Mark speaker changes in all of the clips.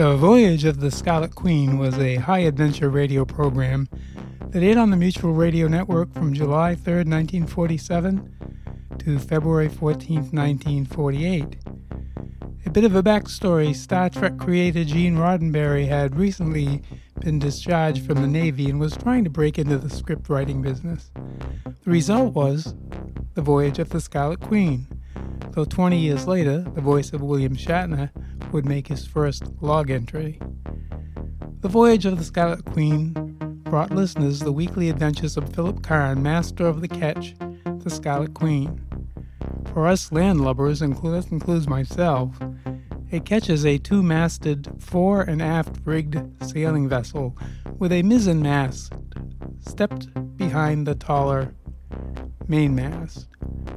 Speaker 1: The Voyage of the Scarlet Queen was a high adventure radio program that aired on the Mutual Radio Network from July 3, 1947 to February 14, 1948. A bit of a backstory Star Trek creator Gene Roddenberry had recently been discharged from the Navy and was trying to break into the script writing business. The result was The Voyage of the Scarlet Queen, though 20 years later, the voice of William Shatner would make his first log entry. The Voyage of the Scarlet Queen brought listeners the weekly adventures of Philip Karn, master of the ketch, the Scarlet Queen. For us landlubbers, includes, includes myself, a ketch is a two masted, fore and aft rigged sailing vessel with a mizzen mast stepped behind the taller mainmast,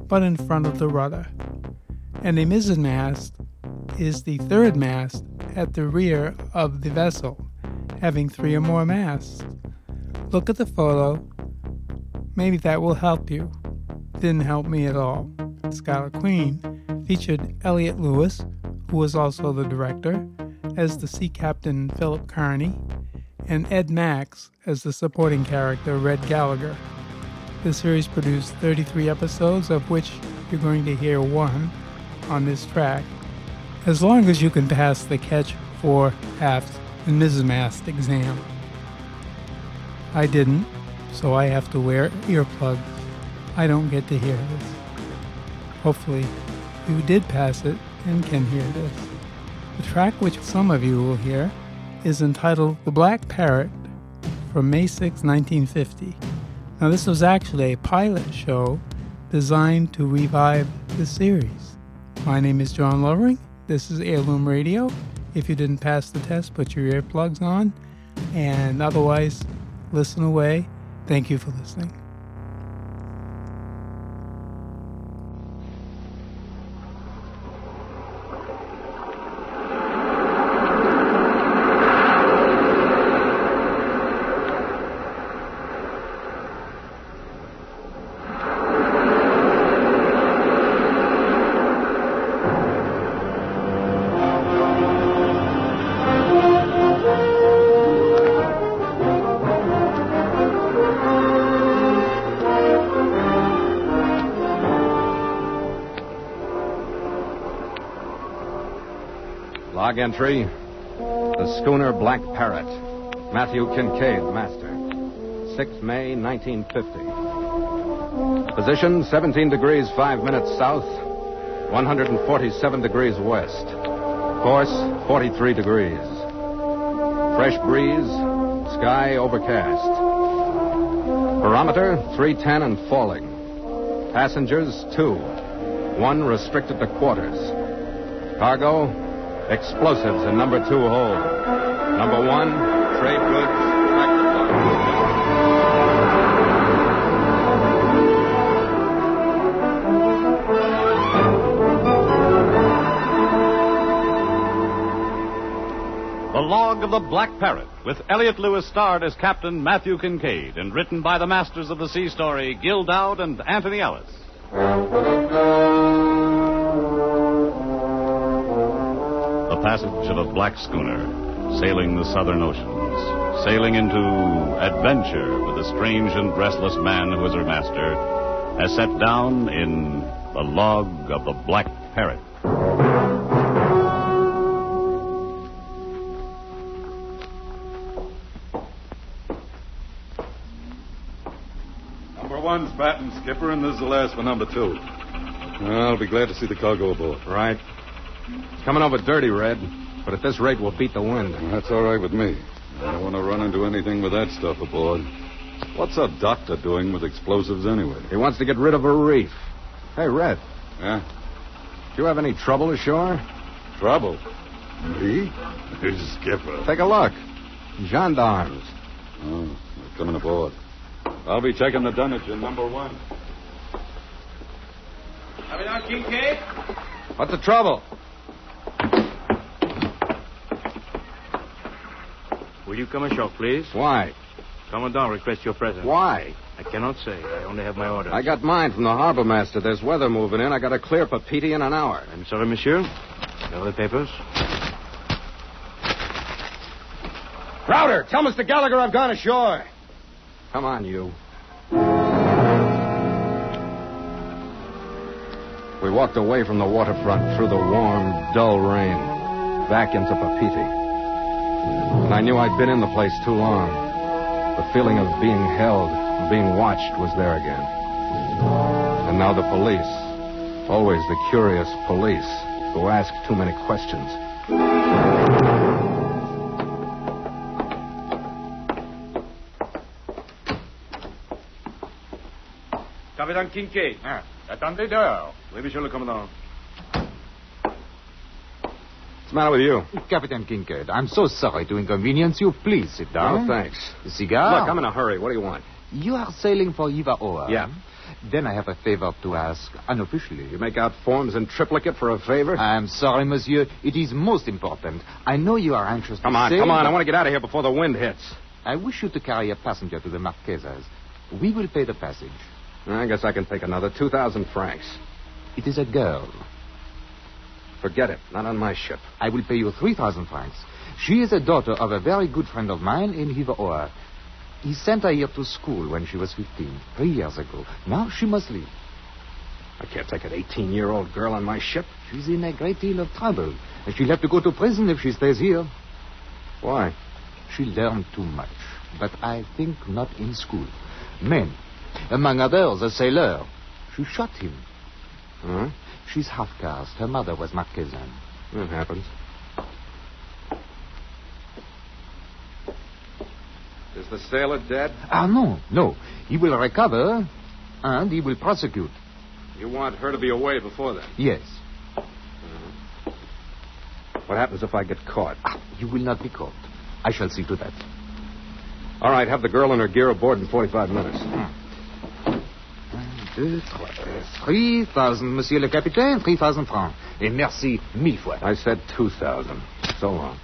Speaker 1: but in front of the rudder. And a mizzen mast is the third mast at the rear of the vessel, having three or more masts. Look at the photo. Maybe that will help you. Didn't help me at all. Scarlet Queen featured Elliott Lewis, who was also the director, as the sea captain Philip Karney, and Ed Max as the supporting character Red Gallagher. The series produced 33 episodes, of which you're going to hear one on this track, as long as you can pass the ketch, fore, aft, and mizzenmast exam. I didn't, so I have to wear earplugs. I don't get to hear this. Hopefully, you did pass it and can hear this. The track which some of you will hear is entitled The Black Parrot from May 6, 1950. Now, this was actually a pilot show designed to revive the series. My name is John Lovering. This is Heirloom Radio. If you didn't pass the test, put your earplugs on, and otherwise, listen away. Thank you for listening.
Speaker 2: Log entry The schooner Black Parrot. Matthew Kincaid, master. 6 May 1950. Position 17 degrees 5 minutes south, 147 degrees west. Course 43 degrees. Fresh breeze, sky overcast. Barometer 310 and falling. Passengers 2. One restricted to quarters. Cargo Explosives in number two hold. Number one, trade goods,
Speaker 3: The Log of the Black Parrot, with Elliott Lewis starred as Captain Matthew Kincaid and written by the masters of the sea story, Gil Doud and Anthony Ellis. Passage of a black schooner sailing the southern oceans, sailing into adventure with a strange and restless man who is her master, as set down in The Log of the Black Parrot.
Speaker 4: Number one's batting, Skipper, and this is the last for number two. I'll be glad to see the cargo aboard.
Speaker 2: Right. It's coming over dirty, Red. But at this rate, we'll beat the wind.
Speaker 4: That's all right with me. I don't want to run into anything with that stuff aboard. What's a doctor doing with explosives anyway?
Speaker 2: He wants to get rid of a reef. Hey, Red.
Speaker 4: Yeah?
Speaker 2: Do you have any trouble ashore?
Speaker 4: Trouble? Me? Here's Skipper.
Speaker 2: Take a look. Gendarmes.
Speaker 4: Oh, they're coming aboard. I'll be checking the dunnage in number one.
Speaker 5: Commandant Kincaid?
Speaker 2: What's the trouble?
Speaker 5: Will you come ashore, please?
Speaker 2: Why?
Speaker 5: Commandant requests your presence.
Speaker 2: Why?
Speaker 5: I cannot say. I only have my orders.
Speaker 2: I got mine from the harbor master. There's weather moving in. I got to clear Papeete in an hour.
Speaker 5: I'm sorry, monsieur. Here are the papers.
Speaker 6: Crowder, tell Mr. Gallagher I've gone ashore.
Speaker 2: Come on, you. We walked away from the waterfront through the warm, dull rain, back into Papeete. And I knew I'd been in the place too long. The feeling of being held, of being watched, was there again. And now the police, always the curious police, who ask too many questions.
Speaker 5: Captain Kincaid.
Speaker 3: Ah, attendez dehors.
Speaker 5: Oui, monsieur le commandant.
Speaker 2: What's the matter with you?
Speaker 7: Captain Kincaid, I'm so sorry to inconvenience you. Please sit down.
Speaker 2: No, thanks.
Speaker 7: A cigar?
Speaker 2: Look, I'm in a hurry. What do you want?
Speaker 7: You are sailing for Hiva Oa.
Speaker 2: Yeah.
Speaker 7: Then I have a favor to ask, unofficially.
Speaker 2: You make out forms in triplicate for a favor?
Speaker 7: I'm sorry, monsieur. It is most important. I know you are anxious to come
Speaker 2: on,
Speaker 7: sail,
Speaker 2: come on. I want to get out of here before the wind hits.
Speaker 7: I wish you to carry a passenger to the Marquesas. We will pay the passage.
Speaker 2: I guess I can take another 2,000 francs.
Speaker 7: It is a girl.
Speaker 2: Forget it. Not on my ship.
Speaker 7: I will pay you 3,000 francs. She is a daughter of a very good friend of mine in Hiva Oa. He sent her here to school when she was 15, three years ago. Now she must leave.
Speaker 2: I can't take an 18 year old girl on my ship.
Speaker 7: She's in a great deal of trouble. And she'll have to go to prison if she stays here.
Speaker 2: Why?
Speaker 7: She learned too much. But I think not in school. Men. Among others, a sailor. She shot him.
Speaker 2: Huh?
Speaker 7: She's half caste. Her mother was Marquesan.
Speaker 2: That happens. Is the sailor dead?
Speaker 7: Ah, no, no. He will recover, and he will prosecute.
Speaker 2: You want her to be away before then?
Speaker 7: Yes.
Speaker 2: What happens if I get caught?
Speaker 7: Ah, you will not be caught. I shall see to that.
Speaker 2: All right, have the girl and her gear aboard in 45 minutes.
Speaker 7: Deux, trois, Three thousand, monsieur le capitaine. Three thousand francs. Et merci mille fois.
Speaker 2: I said 2,000. So long.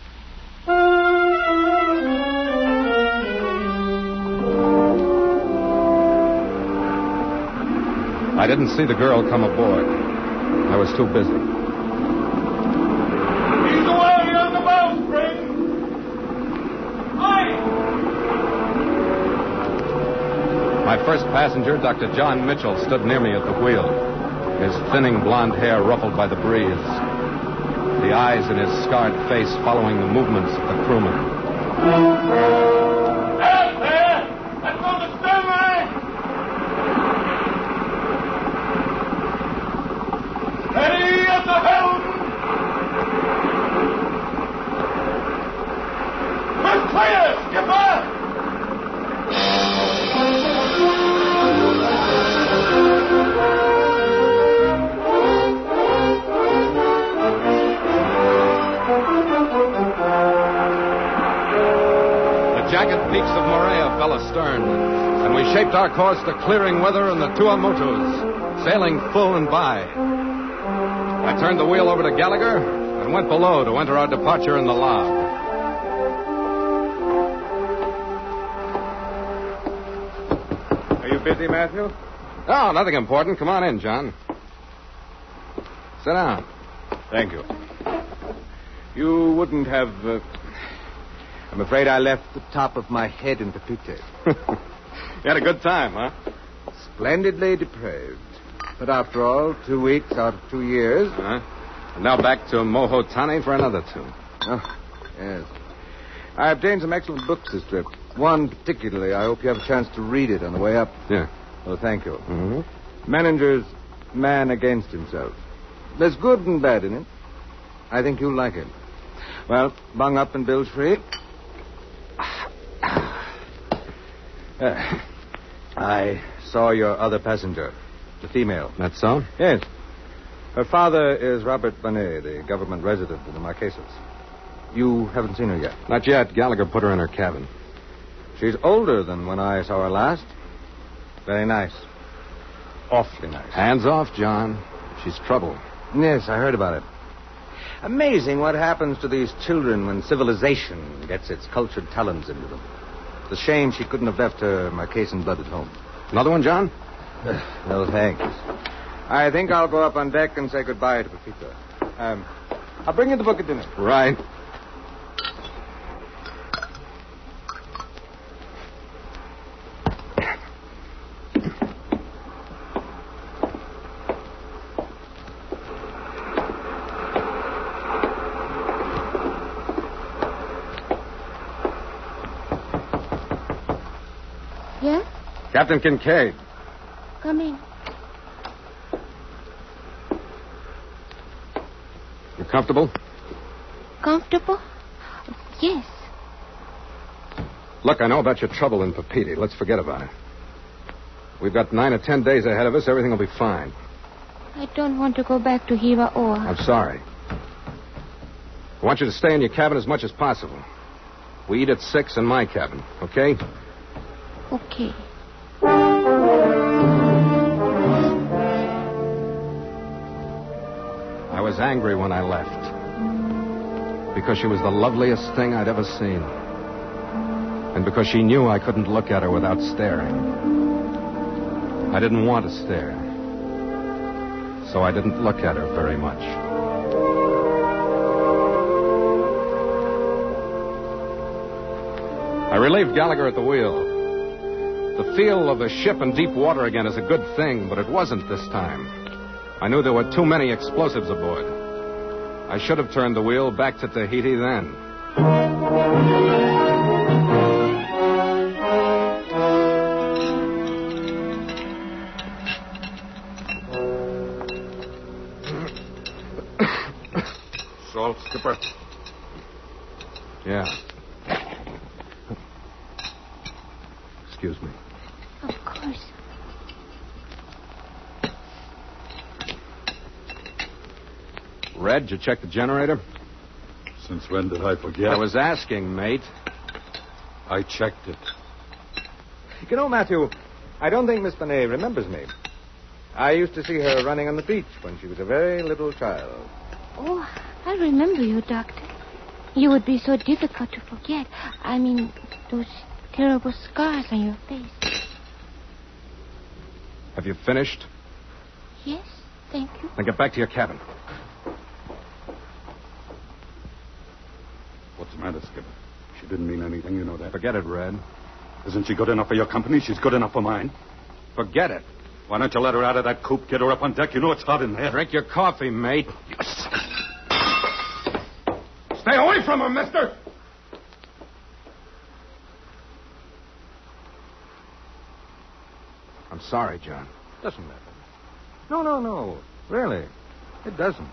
Speaker 2: I didn't see the girl come aboard. I was too busy. My first passenger, Dr. John Mitchell, stood near me at the wheel, his thinning blonde hair ruffled by the breeze, the eyes in his scarred face following the movements of the crewmen. Our course to clearing weather and the Tuamotus, sailing full and by. I turned the wheel over to Gallagher and went below to enter our departure in the log.
Speaker 5: Are you busy, Matthew?
Speaker 2: Oh, nothing important. Come on in, John. Sit down.
Speaker 5: Thank you. You wouldn't have. Uh... I'm afraid I left the top of my head in Papeete.
Speaker 2: you had a good time, huh?
Speaker 5: Splendidly depraved. But after all, two weeks out of two years.
Speaker 2: Huh? And now back to Mohotani for another two.
Speaker 5: Oh, yes. I obtained some excellent books this trip. One particularly. I hope you have a chance to read it on the way up.
Speaker 2: Yeah.
Speaker 5: Oh, thank you.
Speaker 2: Mm-hmm.
Speaker 5: Menninger's Man Against Himself. There's good and bad in it. I think you'll like it. Well, bung up and bilge free. Uh, I saw your other passenger, the female.
Speaker 2: That's so?
Speaker 5: Yes. Her father is Robert Bonet, the government resident in the Marquesas. You haven't seen her yet.
Speaker 2: Not yet. Gallagher put her in her cabin.
Speaker 5: She's older than when I saw her last. Very nice. Awfully nice.
Speaker 2: Hands off, John. She's trouble.
Speaker 5: Yes, I heard about it. Amazing what happens to these children when civilization gets its cultured talents into them. It's a shame she couldn't have left her Marquesan blood at home.
Speaker 2: Another one, John?
Speaker 5: no thanks. I think I'll go up on deck and say goodbye to Papeete. Um, I'll bring you the book at dinner.
Speaker 2: Right.
Speaker 8: Yes?
Speaker 2: Captain Kincaid.
Speaker 8: Come in.
Speaker 2: You comfortable?
Speaker 8: Comfortable? Yes.
Speaker 2: Look, I know about your trouble in Papeete. Let's forget about it. We've got nine or ten days ahead of us. Everything will be fine.
Speaker 8: I don't want to go back to Hiva Oa.
Speaker 2: I'm sorry. I want you to stay in your cabin as much as possible. We eat at six in my cabin, okay?
Speaker 8: Okay.
Speaker 2: I was angry when I left. Because she was the loveliest thing I'd ever seen. And because she knew I couldn't look at her without staring. I didn't want to stare. So I didn't look at her very much. I relieved Gallagher at the wheel. The feel of a ship in deep water again is a good thing, but it wasn't this time. I knew there were too many explosives aboard. I should have turned the wheel back to Tahiti then.
Speaker 4: Salt, Skipper.
Speaker 2: Yeah. Excuse me.
Speaker 8: Of course.
Speaker 2: Red, did you check the generator?
Speaker 4: Since when did I forget?
Speaker 2: I was asking, mate.
Speaker 4: I checked it.
Speaker 5: You know, Matthew, I don't think Miss Benet remembers me. I used to see her running on the beach when she was a very little child.
Speaker 8: Oh, I remember you, Doctor. You would be so difficult to forget. I mean, those terrible scars on your face.
Speaker 2: Have you finished?
Speaker 8: Yes, thank you.
Speaker 2: Then get back to your cabin.
Speaker 4: What's the matter, Skipper? She didn't mean anything, you know that.
Speaker 2: Forget it, Red.
Speaker 4: Isn't she good enough for your company? She's good enough for mine.
Speaker 2: Forget it.
Speaker 4: Why don't you let her out of that coop, get her up on deck? You know it's hot in there.
Speaker 2: Drink your coffee, mate. Yes.
Speaker 6: Stay away from her, mister!
Speaker 2: I'm sorry, John.
Speaker 5: Doesn't matter. No, no, no. Really. It doesn't.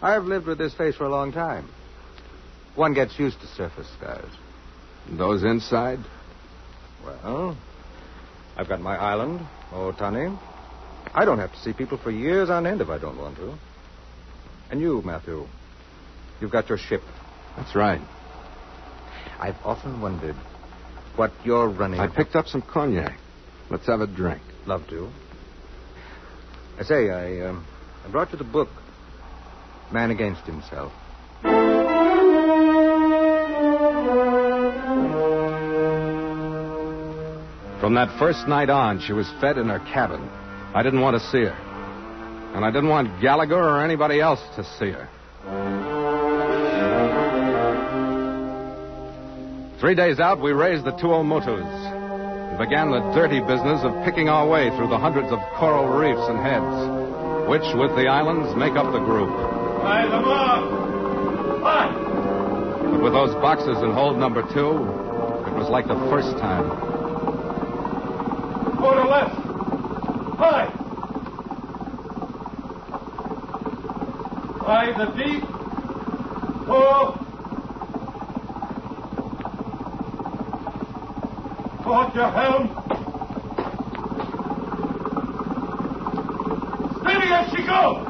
Speaker 5: I've lived with this face for a long time. One gets used to surface scars.
Speaker 2: Those inside?
Speaker 5: Well, I've got my island, Otani. I don't have to see people for years on end if I don't want to. And you, Matthew, you've got your ship.
Speaker 2: That's right.
Speaker 5: I've often wondered what you're running.
Speaker 2: I picked up some cognac. Let's have a drink.
Speaker 5: Love to. I say, I, um, I brought you the book, Man Against Himself.
Speaker 2: From that first night on, she was fed in her cabin. I didn't want to see her. And I didn't want Gallagher or anybody else to see her. Three days out, we raised the Tuamotus and began the dirty business of picking our way through the hundreds of coral reefs and heads, which, with the islands, make up the group.
Speaker 6: Hi, Lamar! Hi!
Speaker 2: But with those boxes in hold number two, it was like the first time.
Speaker 6: Go to left! Hi! By the deep. Your helm. Steady as she goes!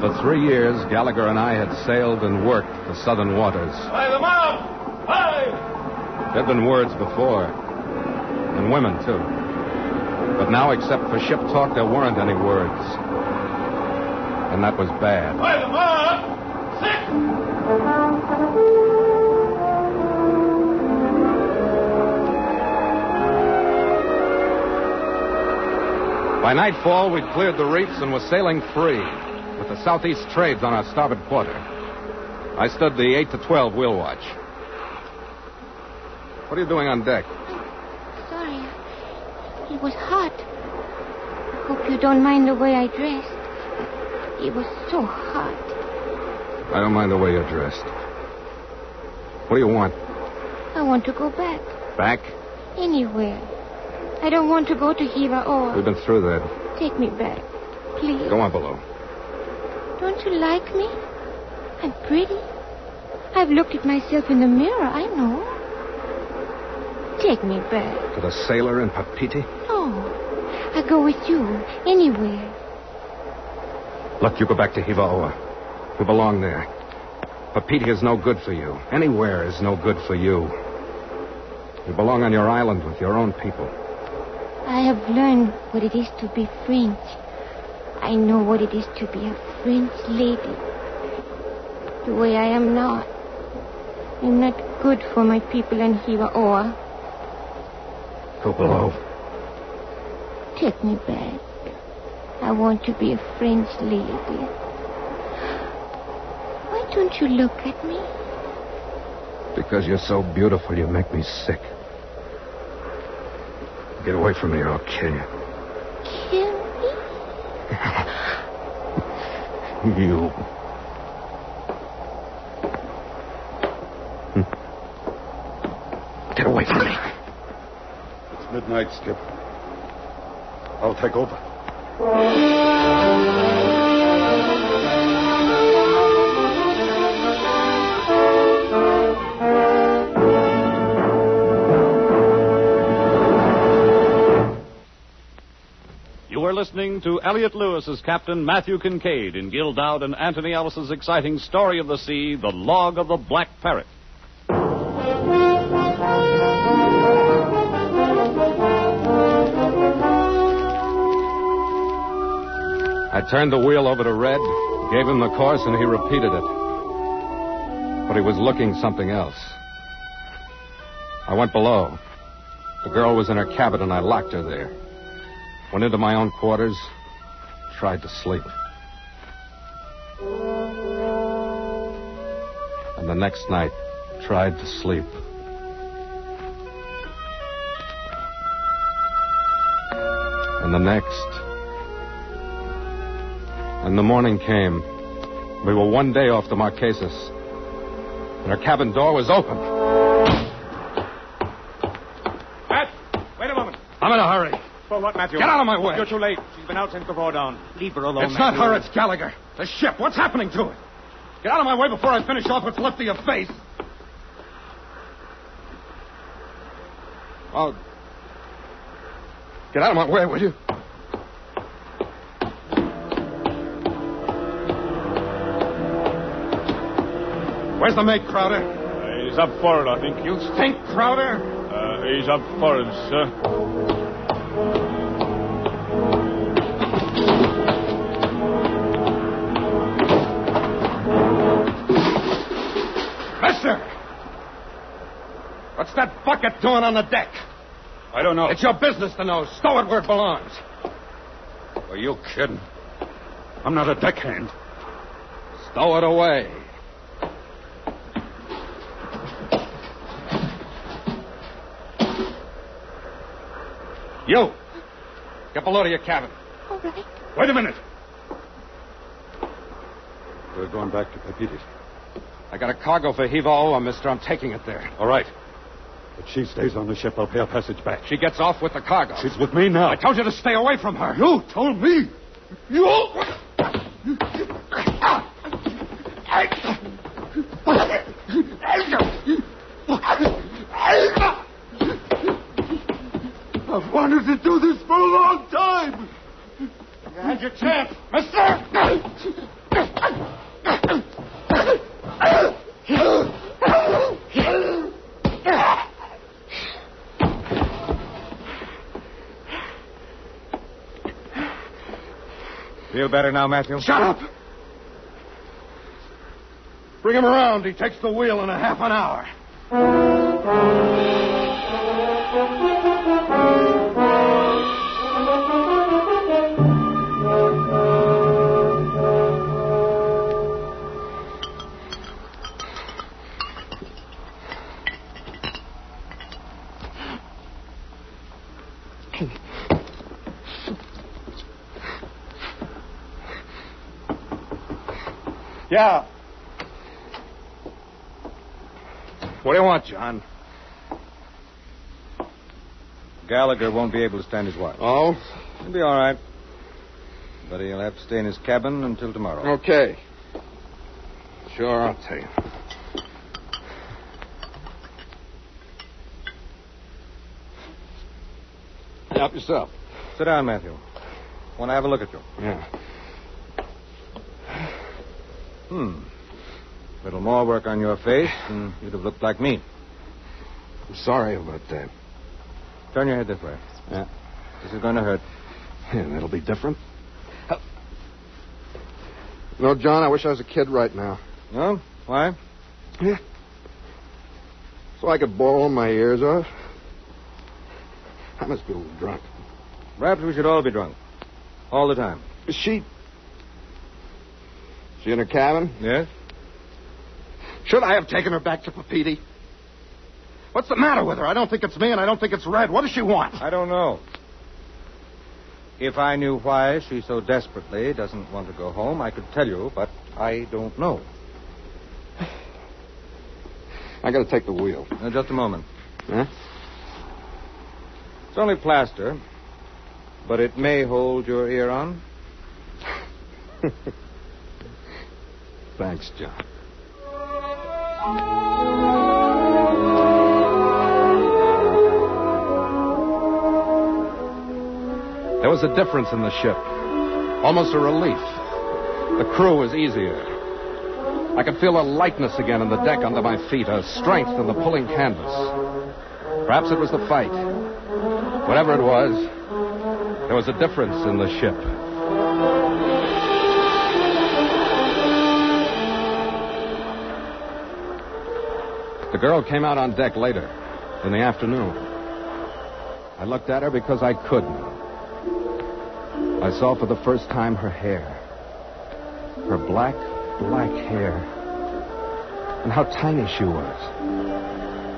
Speaker 2: For three years, Gallagher and I had sailed and worked the southern waters.
Speaker 6: By the mouth! Hi!
Speaker 2: There'd been words before, and women, too. But now, except for ship talk, there weren't any words. And that was bad.
Speaker 6: By the! Sit!
Speaker 2: By nightfall, we'd cleared the reefs and were sailing free, with the southeast trades on our starboard quarter. I stood the 8 to 12 wheel watch. What are you doing on deck?
Speaker 8: Sorry. It was hot. I hope you don't mind the way I dressed. It was so hot.
Speaker 2: I don't mind the way you're dressed. What do you want?
Speaker 8: I want to go back.
Speaker 2: Back?
Speaker 8: Anywhere. I don't want to go to Hiva Oa.
Speaker 2: We've been through that.
Speaker 8: Take me back. Please.
Speaker 2: Go on below.
Speaker 8: Don't you like me? I'm pretty. I've looked at myself in the mirror, I know. Take me back.
Speaker 5: To the sailor in Papeete?
Speaker 8: No. Oh, I go with you. Anywhere.
Speaker 5: Look, you go back to Hiva Oa. You belong there. Papeete is no good for you. Anywhere is no good for you. You belong on your island with your own people.
Speaker 8: I have learned what it is to be French. I know what it is to be a French lady. The way I am not. I'm not good for my people in Hiva Oa.
Speaker 5: Go below.
Speaker 8: Take me back. I want to be a French lady. Why don't you look at me?
Speaker 5: Because you're so beautiful, you make me sick. Get away from me or I'll kill you.
Speaker 8: Kill me?
Speaker 5: You. Hmm. Get away from me.
Speaker 4: It's midnight, Skip. I'll take over.
Speaker 3: Listening to Elliott Lewis's Captain Matthew Kincaid in Gil Doud and Anthony Ellis's exciting story of the sea, The Log of the Black Parrot.
Speaker 2: I turned the wheel over to Red, gave him the course, and he repeated it. But he was looking something else. I went below. The girl was in her cabin, and I locked her there. Went into my own quarters, tried to sleep. And the next night, tried to sleep. And the next. And the morning came. We were one day off the Marquesas. And her cabin door was open. Hurry.
Speaker 5: For what, Matthew?
Speaker 2: Get out of my way.
Speaker 5: You're too late. She's been out since before dawn. Leave her alone.
Speaker 2: It's not her, it's Gallagher. The ship. What's happening to it? Get out of my way before I finish off what's left of your face. Oh. Get out of my way, will you? Where's the mate, Crowder?
Speaker 6: he's up forward, I think.
Speaker 2: You think, Crowder?
Speaker 6: Uh, he's up forward, sir.
Speaker 2: Bucket doing on the deck?
Speaker 6: I don't know.
Speaker 2: It's your business to know. Stow it where it belongs.
Speaker 4: Are you kidding? I'm not a deckhand.
Speaker 2: Stow it away. You! Get below to your cabin.
Speaker 8: All right.
Speaker 4: Wait a minute. We're going back to Papitis.
Speaker 2: I got a cargo for Hiva mister. I'm taking it there.
Speaker 4: All right. If she stays on the ship, I'll pay her passage back.
Speaker 2: She gets off with the cargo.
Speaker 4: She's with me now.
Speaker 2: I told you to stay away from her.
Speaker 4: You told me. You. I've wanted to do this for a long time.
Speaker 2: You had your chance, mister!
Speaker 5: Feel better now, Matthew?
Speaker 2: Shut up! Bring him around. He takes the wheel in a half an hour. Yeah. What do you want, John?
Speaker 5: Gallagher won't be able to stand his watch.
Speaker 9: Oh?
Speaker 5: He'll be all right. But he'll have to stay in his cabin until tomorrow.
Speaker 9: Okay. Sure, I'll tell you. Help yourself.
Speaker 5: Sit down, Matthew. Want to have a look at you?
Speaker 9: Yeah.
Speaker 5: Hmm. A little more work on your face, and you'd have looked like me.
Speaker 9: I'm sorry about that.
Speaker 5: Turn your head this way.
Speaker 9: Yeah.
Speaker 5: This is going to hurt.
Speaker 9: Yeah, that'll be different. You know, John, I wish I was a kid right now.
Speaker 5: No? Why?
Speaker 9: Yeah. So I could bawl my ears off. I must be a little drunk.
Speaker 5: Perhaps we should all be drunk. All the time.
Speaker 9: She. She in her cabin?
Speaker 5: Yes?
Speaker 9: Should I have taken her back to Papeete? What's the matter with her? I don't think it's me, and I don't think it's Red. What does she want?
Speaker 5: I don't know. If I knew why she so desperately doesn't want to go home, I could tell you, but I don't know.
Speaker 9: I gotta take the wheel.
Speaker 5: Now, just a moment.
Speaker 9: Huh?
Speaker 5: It's only plaster, but it may hold your ear on.
Speaker 9: Thanks, John.
Speaker 2: There was a difference in the ship. Almost a relief. The crew was easier. I could feel a lightness again in the deck under my feet, a strength in the pulling canvas. Perhaps it was the fight. Whatever it was, there was a difference in the ship. Girl came out on deck later, in the afternoon. I looked at her because I could now. I saw for the first time her hair. Her black, black hair. And how tiny she was.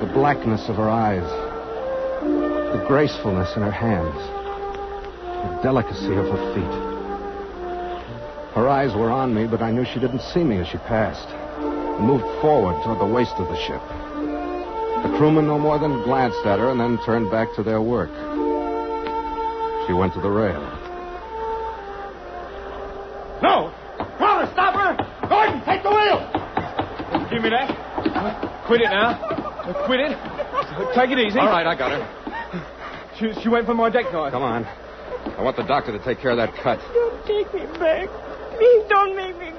Speaker 2: The blackness of her eyes. The gracefulness in her hands. The delicacy of her feet. Her eyes were on me, but I knew she didn't see me as she passed. And moved forward toward the waist of the ship. The crewmen no more than glanced at her and then turned back to their work. She went to the rail.
Speaker 6: No! Brother, stop her! Gordon, take the wheel! Give me that. Quit it now. Quit it. Take it easy.
Speaker 2: All right, I got her.
Speaker 6: She, she went for my deck knife.
Speaker 2: Come on. I want the doctor to take care of that cut.
Speaker 8: Don't take me back. Please don't make me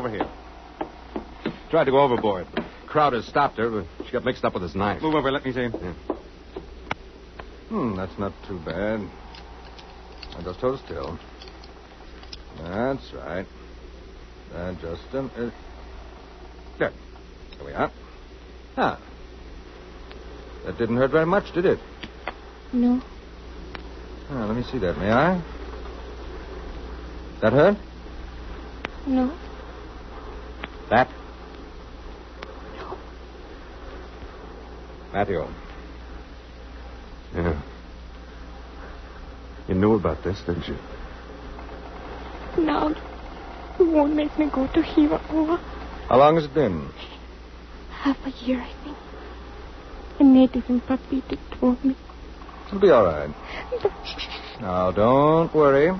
Speaker 6: over here.
Speaker 2: Tried to go overboard. Crowder stopped her, but she got mixed up with his knife.
Speaker 5: Move over, let me see.
Speaker 2: Yeah.
Speaker 5: Hmm, that's not too bad. Now just hold still. That's right. Uh, just a minute. There. There we are. Ah. That didn't hurt very much, did it?
Speaker 8: No.
Speaker 5: Ah, let me see that, may I? That hurt?
Speaker 8: No.
Speaker 5: That? Matthew.
Speaker 9: Yeah. You knew about this, didn't you?
Speaker 8: Now, you won't make me go to Hiva
Speaker 5: How long has it been?
Speaker 8: Half a year, I think. A native in Papeete told me.
Speaker 5: It'll be all right. Now, don't worry.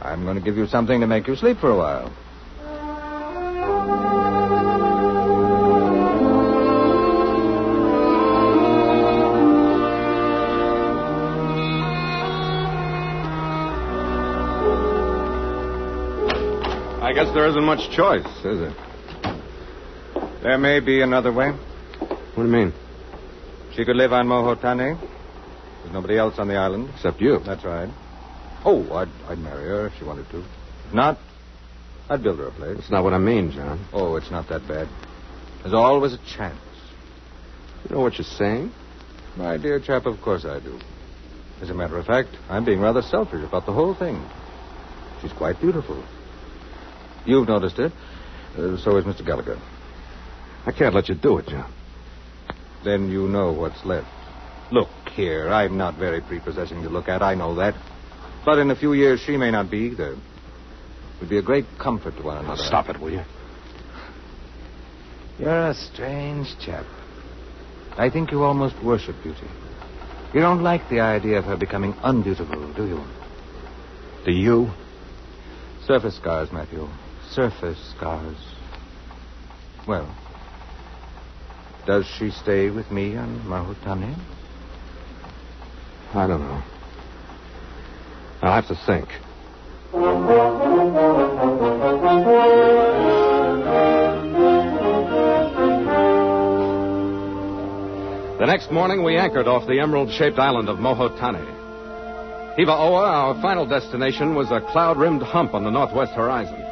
Speaker 5: I'm going to give you something to make you sleep for a while.
Speaker 2: Guess there isn't much choice, is it?
Speaker 5: There may be another way.
Speaker 9: What do you mean?
Speaker 5: She could live on Mohotani. There's nobody else on the island.
Speaker 9: Except you.
Speaker 5: That's right. Oh, I'd, I'd marry her if she wanted to. If not, I'd build her a place.
Speaker 9: That's not what I mean, John.
Speaker 5: Oh, it's not that bad. There's always a chance.
Speaker 9: You know what you're saying?
Speaker 5: My dear chap, of course I do. As a matter of fact, I'm being rather selfish about the whole thing. She's quite beautiful. You've noticed it. Uh, so has Mr. Gallagher.
Speaker 2: I can't let you do it, John.
Speaker 5: Then you know what's left. Look here, I'm not very prepossessing to look at, I know that. But in a few years, she may not be either. We'd be a great comfort to one another.
Speaker 2: Stop it, will you?
Speaker 5: You're a strange chap. I think you almost worship beauty. You don't like the idea of her becoming unbeautiful, do you?
Speaker 2: Do you?
Speaker 5: Surface scars, Matthew. Surface scars. Well, does she stay with me on Mohotani?
Speaker 2: I don't know. I'll have to think. The next morning, we anchored off the emerald shaped island of Mohotani. Hiva Oa, our final destination, was a cloud rimmed hump on the northwest horizon.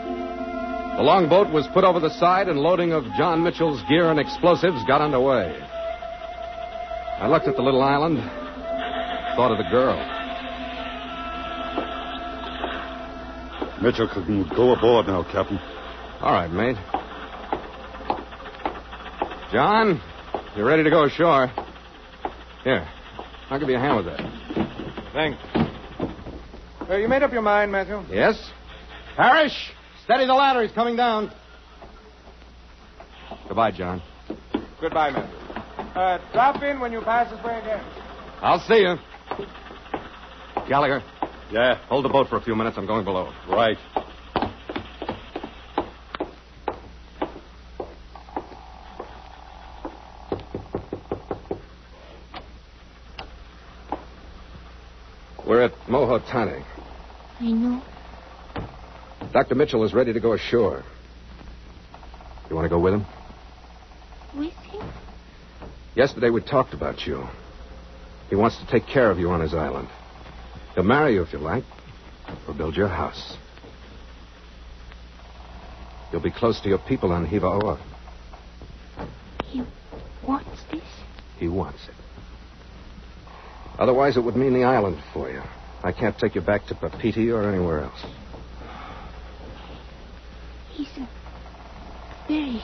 Speaker 2: The longboat was put over the side, and loading of John Mitchell's gear and explosives got underway. I looked at the little island, thought of the girl.
Speaker 4: Mitchell can go aboard now, Captain.
Speaker 2: All right, mate. John, you're ready to go ashore. Here, I'll give you a hand with that.
Speaker 5: Thanks. Well, you made up your mind, Matthew?
Speaker 2: Yes? Parrish, steady the ladder. He's coming down. Goodbye, John.
Speaker 5: Goodbye, Matthew. Uh, drop in when you pass this way again.
Speaker 2: I'll see you. Gallagher,
Speaker 4: Yeah,
Speaker 2: hold the boat for a few minutes. I'm going below.
Speaker 4: right.
Speaker 2: We're at Mohotani.
Speaker 8: I know.
Speaker 2: Dr. Mitchell is ready to go ashore. You want to go with him?
Speaker 8: With him?
Speaker 2: Yesterday we talked about you. He wants to take care of you on his island. He'll marry you if you like, or build your house. You'll be close to your people on Hiva Oa.
Speaker 8: He wants this?
Speaker 2: He wants it. Otherwise, it would mean the island for you. I can't take you back to Papeete or anywhere else.
Speaker 8: He's a very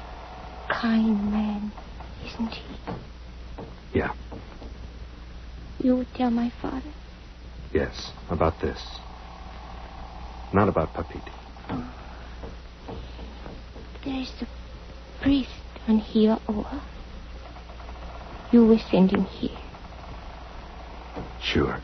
Speaker 8: kind man, isn't he?
Speaker 2: Yeah.
Speaker 8: You would tell my father?
Speaker 2: Yes, about this. Not about Papeete. Oh.
Speaker 8: There's a priest on Hiva Oa. You will send him here.
Speaker 2: Sure.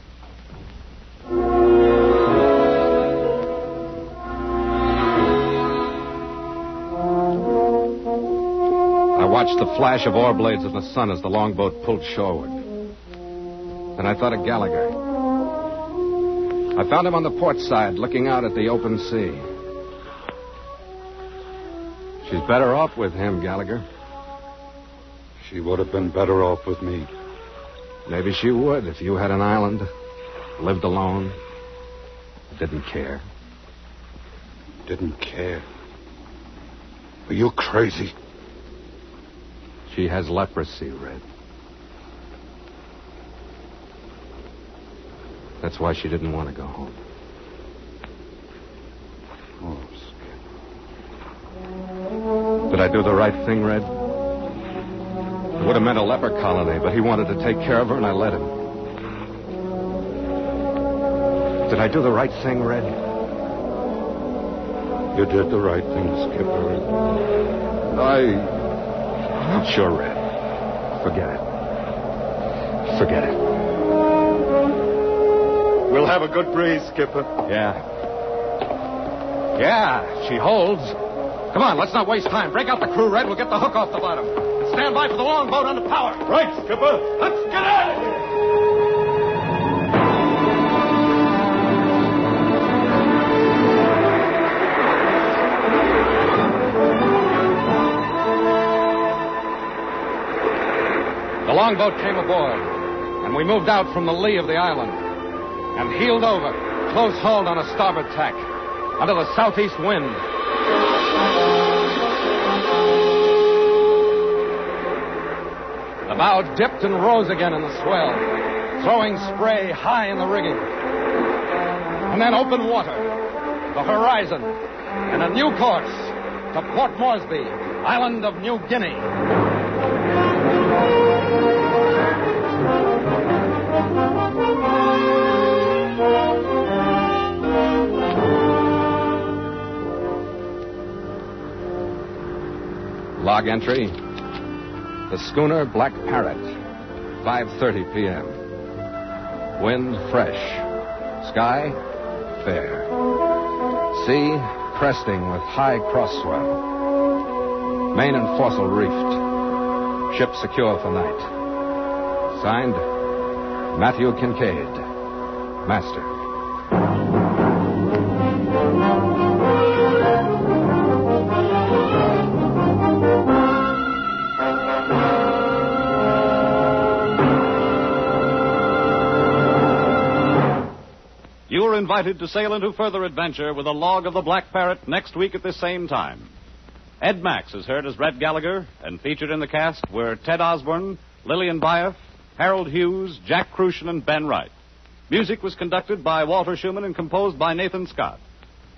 Speaker 2: Watched the flash of oar blades of the sun as the longboat pulled shoreward. Then I thought of Gallagher. I found him on the port side, looking out at the open sea. She's better off with him, Gallagher.
Speaker 4: She would have been better off with me.
Speaker 2: Maybe she would if you had an island, lived alone, didn't care.
Speaker 4: Didn't care. Are you crazy?
Speaker 2: She has leprosy, Red. That's why she didn't want to go home.
Speaker 4: Oh,
Speaker 2: Did I do the right thing, Red? It would have meant a leper colony, but he wanted to take care of her, and I let him. Did I do the right thing, Red?
Speaker 4: You did the right thing, Skipper. I.
Speaker 2: Sure, Red. Forget it. Forget it.
Speaker 4: We'll have a good breeze, Skipper.
Speaker 2: Yeah. Yeah, she holds. Come on, let's not waste time. Break out the crew, Red. We'll get the hook off the bottom. And stand by for the longboat under power.
Speaker 4: Right, Skipper.
Speaker 2: Let's longboat came aboard, and we moved out from the lee of the island and heeled over, close hauled on a starboard tack, under the southeast wind. The bow dipped and rose again in the swell, throwing spray high in the rigging. And then open water, the horizon, and a new course to Port Moresby, island of New Guinea. Log entry. The schooner Black Parrot, 5:30 p.m. Wind fresh. Sky fair. Sea cresting with high cross swell. Main and foresail reefed. Ship secure for night. Signed, Matthew Kincaid, Master.
Speaker 3: Invited to sail into further adventure with a log of the Black Parrot next week at this same time. Ed Max is heard as Red Gallagher, and featured in the cast were Ted Osborne, Lillian Buyeff, Harold Hughes, Jack Kruschen, and Ben Wright. Music was conducted by Walter Schumann and composed by Nathan Scott.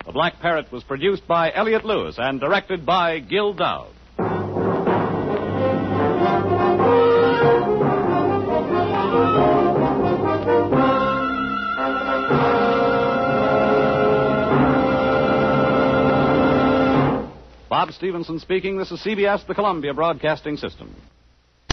Speaker 3: The Black Parrot was produced by Elliott Lewis and directed by Gil Doud. Stevenson speaking. This is CBS, the Columbia Broadcasting System.